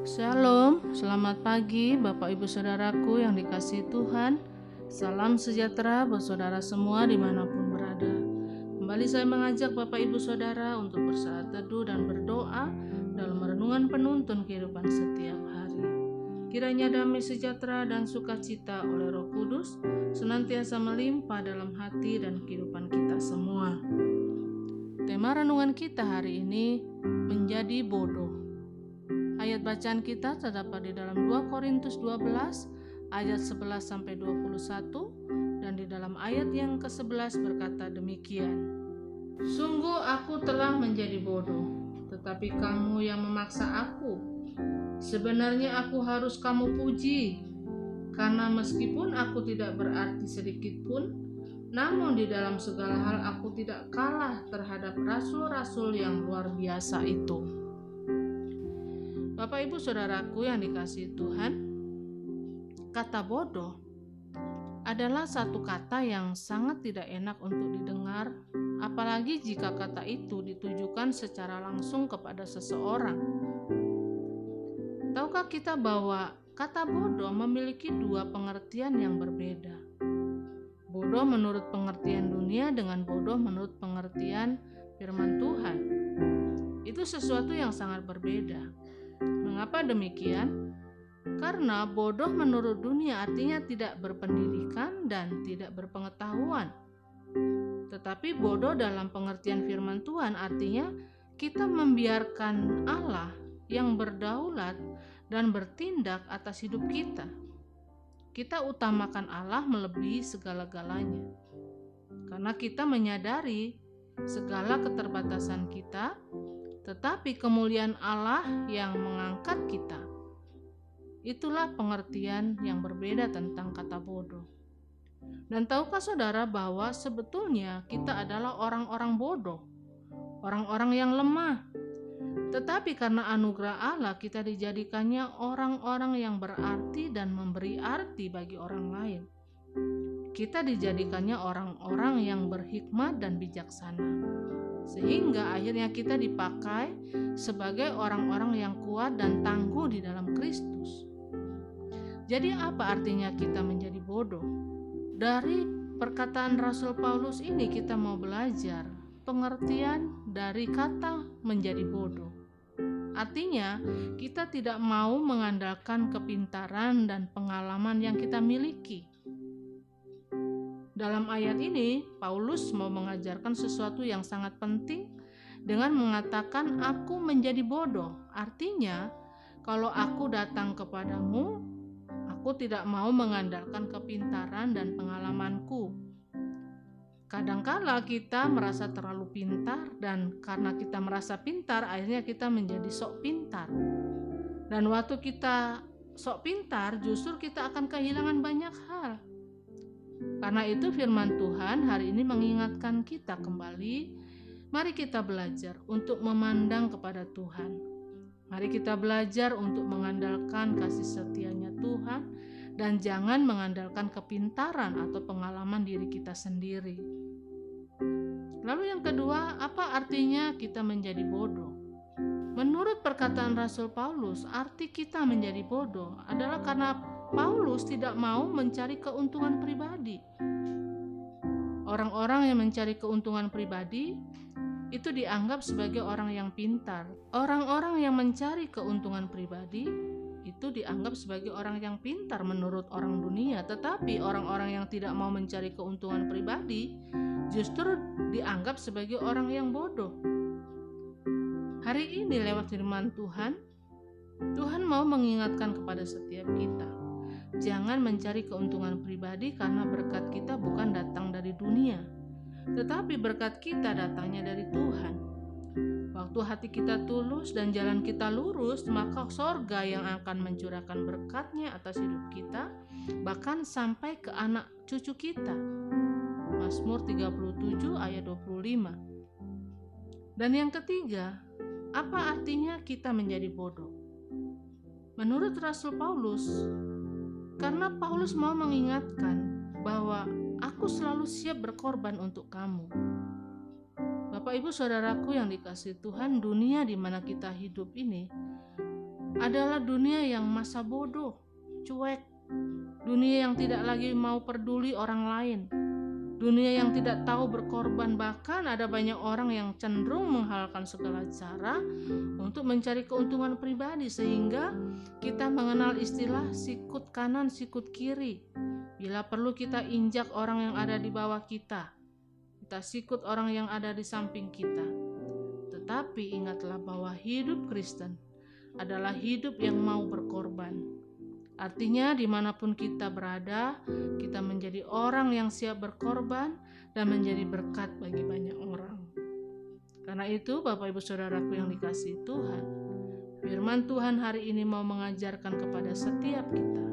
Shalom, selamat pagi Bapak Ibu Saudaraku yang dikasih Tuhan. Salam sejahtera buat saudara semua di mana pun berada. Kembali saya mengajak Bapak Ibu Saudara untuk bersaat teduh dan berdoa Dalam renungan penuntun kehidupan setiap hari. Kiranya damai sejahtera dan sukacita oleh roh kudus Senantiasa melimpah dalam hati dan kehidupan kita semua. Tema renungan kita hari ini menjadi bodoh Ayat bacaan kita terdapat di dalam 2 Korintus 12 ayat 11 sampai 21 dan di dalam ayat yang ke-11 berkata demikian. Sungguh aku telah menjadi bodoh, tetapi kamu yang memaksa aku. Sebenarnya aku harus kamu puji, karena meskipun aku tidak berarti sedikit pun, namun di dalam segala hal aku tidak kalah terhadap rasul-rasul yang luar biasa itu. Bapak Ibu Saudaraku yang dikasih Tuhan, kata bodoh adalah satu kata yang sangat tidak enak untuk didengar, apalagi jika kata itu ditujukan secara langsung kepada seseorang. Tahukah kita bahwa kata bodoh memiliki dua pengertian yang berbeda? Bodoh menurut pengertian dunia dengan bodoh menurut pengertian firman Tuhan. Itu sesuatu yang sangat berbeda. Mengapa demikian? Karena bodoh menurut dunia artinya tidak berpendidikan dan tidak berpengetahuan. Tetapi bodoh dalam pengertian firman Tuhan artinya kita membiarkan Allah yang berdaulat dan bertindak atas hidup kita. Kita utamakan Allah melebihi segala-galanya. Karena kita menyadari segala keterbatasan kita tetapi kemuliaan Allah yang mengangkat kita. Itulah pengertian yang berbeda tentang kata bodoh. Dan tahukah saudara bahwa sebetulnya kita adalah orang-orang bodoh, orang-orang yang lemah. Tetapi karena anugerah Allah kita dijadikannya orang-orang yang berarti dan memberi arti bagi orang lain. Kita dijadikannya orang-orang yang berhikmat dan bijaksana sehingga akhirnya kita dipakai sebagai orang-orang yang kuat dan tangguh di dalam Kristus. Jadi, apa artinya kita menjadi bodoh? Dari perkataan Rasul Paulus ini, kita mau belajar pengertian dari kata menjadi bodoh. Artinya, kita tidak mau mengandalkan kepintaran dan pengalaman yang kita miliki dalam ayat ini, Paulus mau mengajarkan sesuatu yang sangat penting dengan mengatakan, "Aku menjadi bodoh." Artinya, kalau aku datang kepadamu, aku tidak mau mengandalkan kepintaran dan pengalamanku. Kadangkala kita merasa terlalu pintar, dan karena kita merasa pintar, akhirnya kita menjadi sok pintar. Dan waktu kita sok pintar, justru kita akan kehilangan banyak hal karena itu firman Tuhan hari ini mengingatkan kita kembali, mari kita belajar untuk memandang kepada Tuhan. Mari kita belajar untuk mengandalkan kasih setianya Tuhan dan jangan mengandalkan kepintaran atau pengalaman diri kita sendiri. Lalu yang kedua, apa artinya kita menjadi bodoh? Menurut perkataan Rasul Paulus, arti kita menjadi bodoh adalah karena Paulus tidak mau mencari keuntungan pribadi. Orang-orang yang mencari keuntungan pribadi itu dianggap sebagai orang yang pintar. Orang-orang yang mencari keuntungan pribadi itu dianggap sebagai orang yang pintar menurut orang dunia, tetapi orang-orang yang tidak mau mencari keuntungan pribadi justru dianggap sebagai orang yang bodoh. Hari ini lewat firman Tuhan, Tuhan mau mengingatkan kepada setiap kita Jangan mencari keuntungan pribadi karena berkat kita bukan datang dari dunia, tetapi berkat kita datangnya dari Tuhan. Waktu hati kita tulus dan jalan kita lurus, maka sorga yang akan mencurahkan berkatnya atas hidup kita, bahkan sampai ke anak cucu kita. Mazmur 37 ayat 25 Dan yang ketiga, apa artinya kita menjadi bodoh? Menurut Rasul Paulus, karena Paulus mau mengingatkan bahwa aku selalu siap berkorban untuk kamu. Bapak Ibu Saudaraku yang dikasih Tuhan, dunia di mana kita hidup ini adalah dunia yang masa bodoh, cuek, dunia yang tidak lagi mau peduli orang lain, dunia yang tidak tahu berkorban, bahkan ada banyak orang yang cenderung menghalalkan segala cara untuk mencari keuntungan pribadi, sehingga kita mengenal istilah sikut kanan, sikut kiri. Bila perlu, kita injak orang yang ada di bawah kita, kita sikut orang yang ada di samping kita. Tetapi ingatlah bahwa hidup Kristen adalah hidup yang mau berkorban. Artinya, di mana pun kita berada, kita menjadi orang yang siap berkorban dan menjadi berkat bagi banyak orang. Karena itu, Bapak, Ibu, saudaraku yang dikasih Tuhan, Firman Tuhan hari ini mau mengajarkan kepada setiap kita,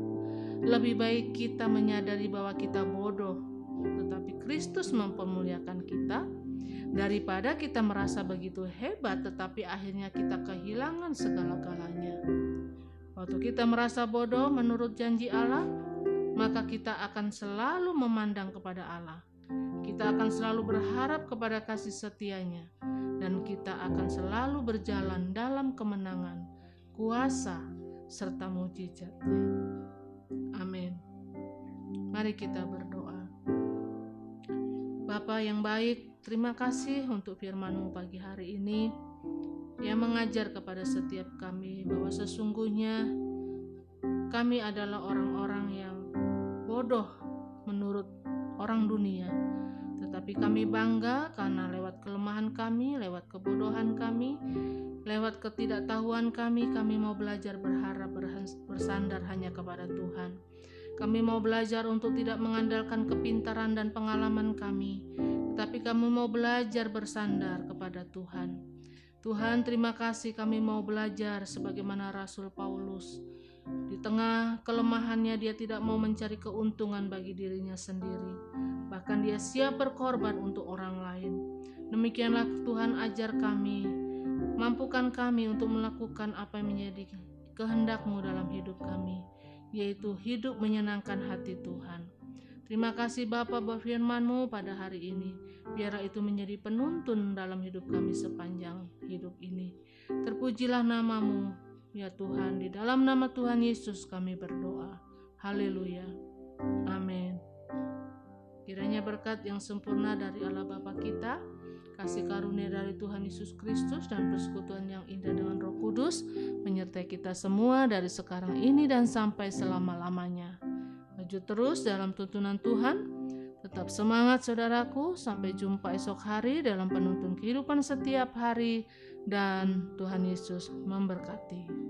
lebih baik kita menyadari bahwa kita bodoh, tetapi Kristus mempermuliakan kita daripada kita merasa begitu hebat tetapi akhirnya kita kehilangan segala-galanya. Waktu kita merasa bodoh menurut janji Allah, maka kita akan selalu memandang kepada Allah. Kita akan selalu berharap kepada kasih setianya dan kita akan selalu berjalan dalam kemenangan, kuasa, serta mujizatnya. Amin. Mari kita berdoa. Bapa yang baik, Terima kasih untuk firman-Mu pagi hari ini yang mengajar kepada setiap kami bahwa sesungguhnya kami adalah orang-orang yang bodoh menurut orang dunia. Tetapi kami bangga karena lewat kelemahan kami, lewat kebodohan kami, lewat ketidaktahuan kami, kami mau belajar berharap bersandar hanya kepada Tuhan. Kami mau belajar untuk tidak mengandalkan kepintaran dan pengalaman kami, tapi kamu mau belajar bersandar kepada Tuhan. Tuhan, terima kasih kami mau belajar sebagaimana Rasul Paulus. Di tengah kelemahannya, dia tidak mau mencari keuntungan bagi dirinya sendiri, bahkan dia siap berkorban untuk orang lain. Demikianlah Tuhan ajar kami, mampukan kami untuk melakukan apa yang menjadi kehendakmu dalam hidup kami, yaitu hidup menyenangkan hati Tuhan. Terima kasih Bapa buat pada hari ini. Biarlah itu menjadi penuntun dalam hidup kami sepanjang hidup ini. Terpujilah namamu, ya Tuhan. Di dalam nama Tuhan Yesus kami berdoa. Haleluya. Amin. Kiranya berkat yang sempurna dari Allah Bapa kita, kasih karunia dari Tuhan Yesus Kristus dan persekutuan yang indah dengan Roh Kudus menyertai kita semua dari sekarang ini dan sampai selama-lamanya. Maju terus dalam tuntunan Tuhan. Tetap semangat saudaraku, sampai jumpa esok hari dalam penuntun kehidupan setiap hari dan Tuhan Yesus memberkati.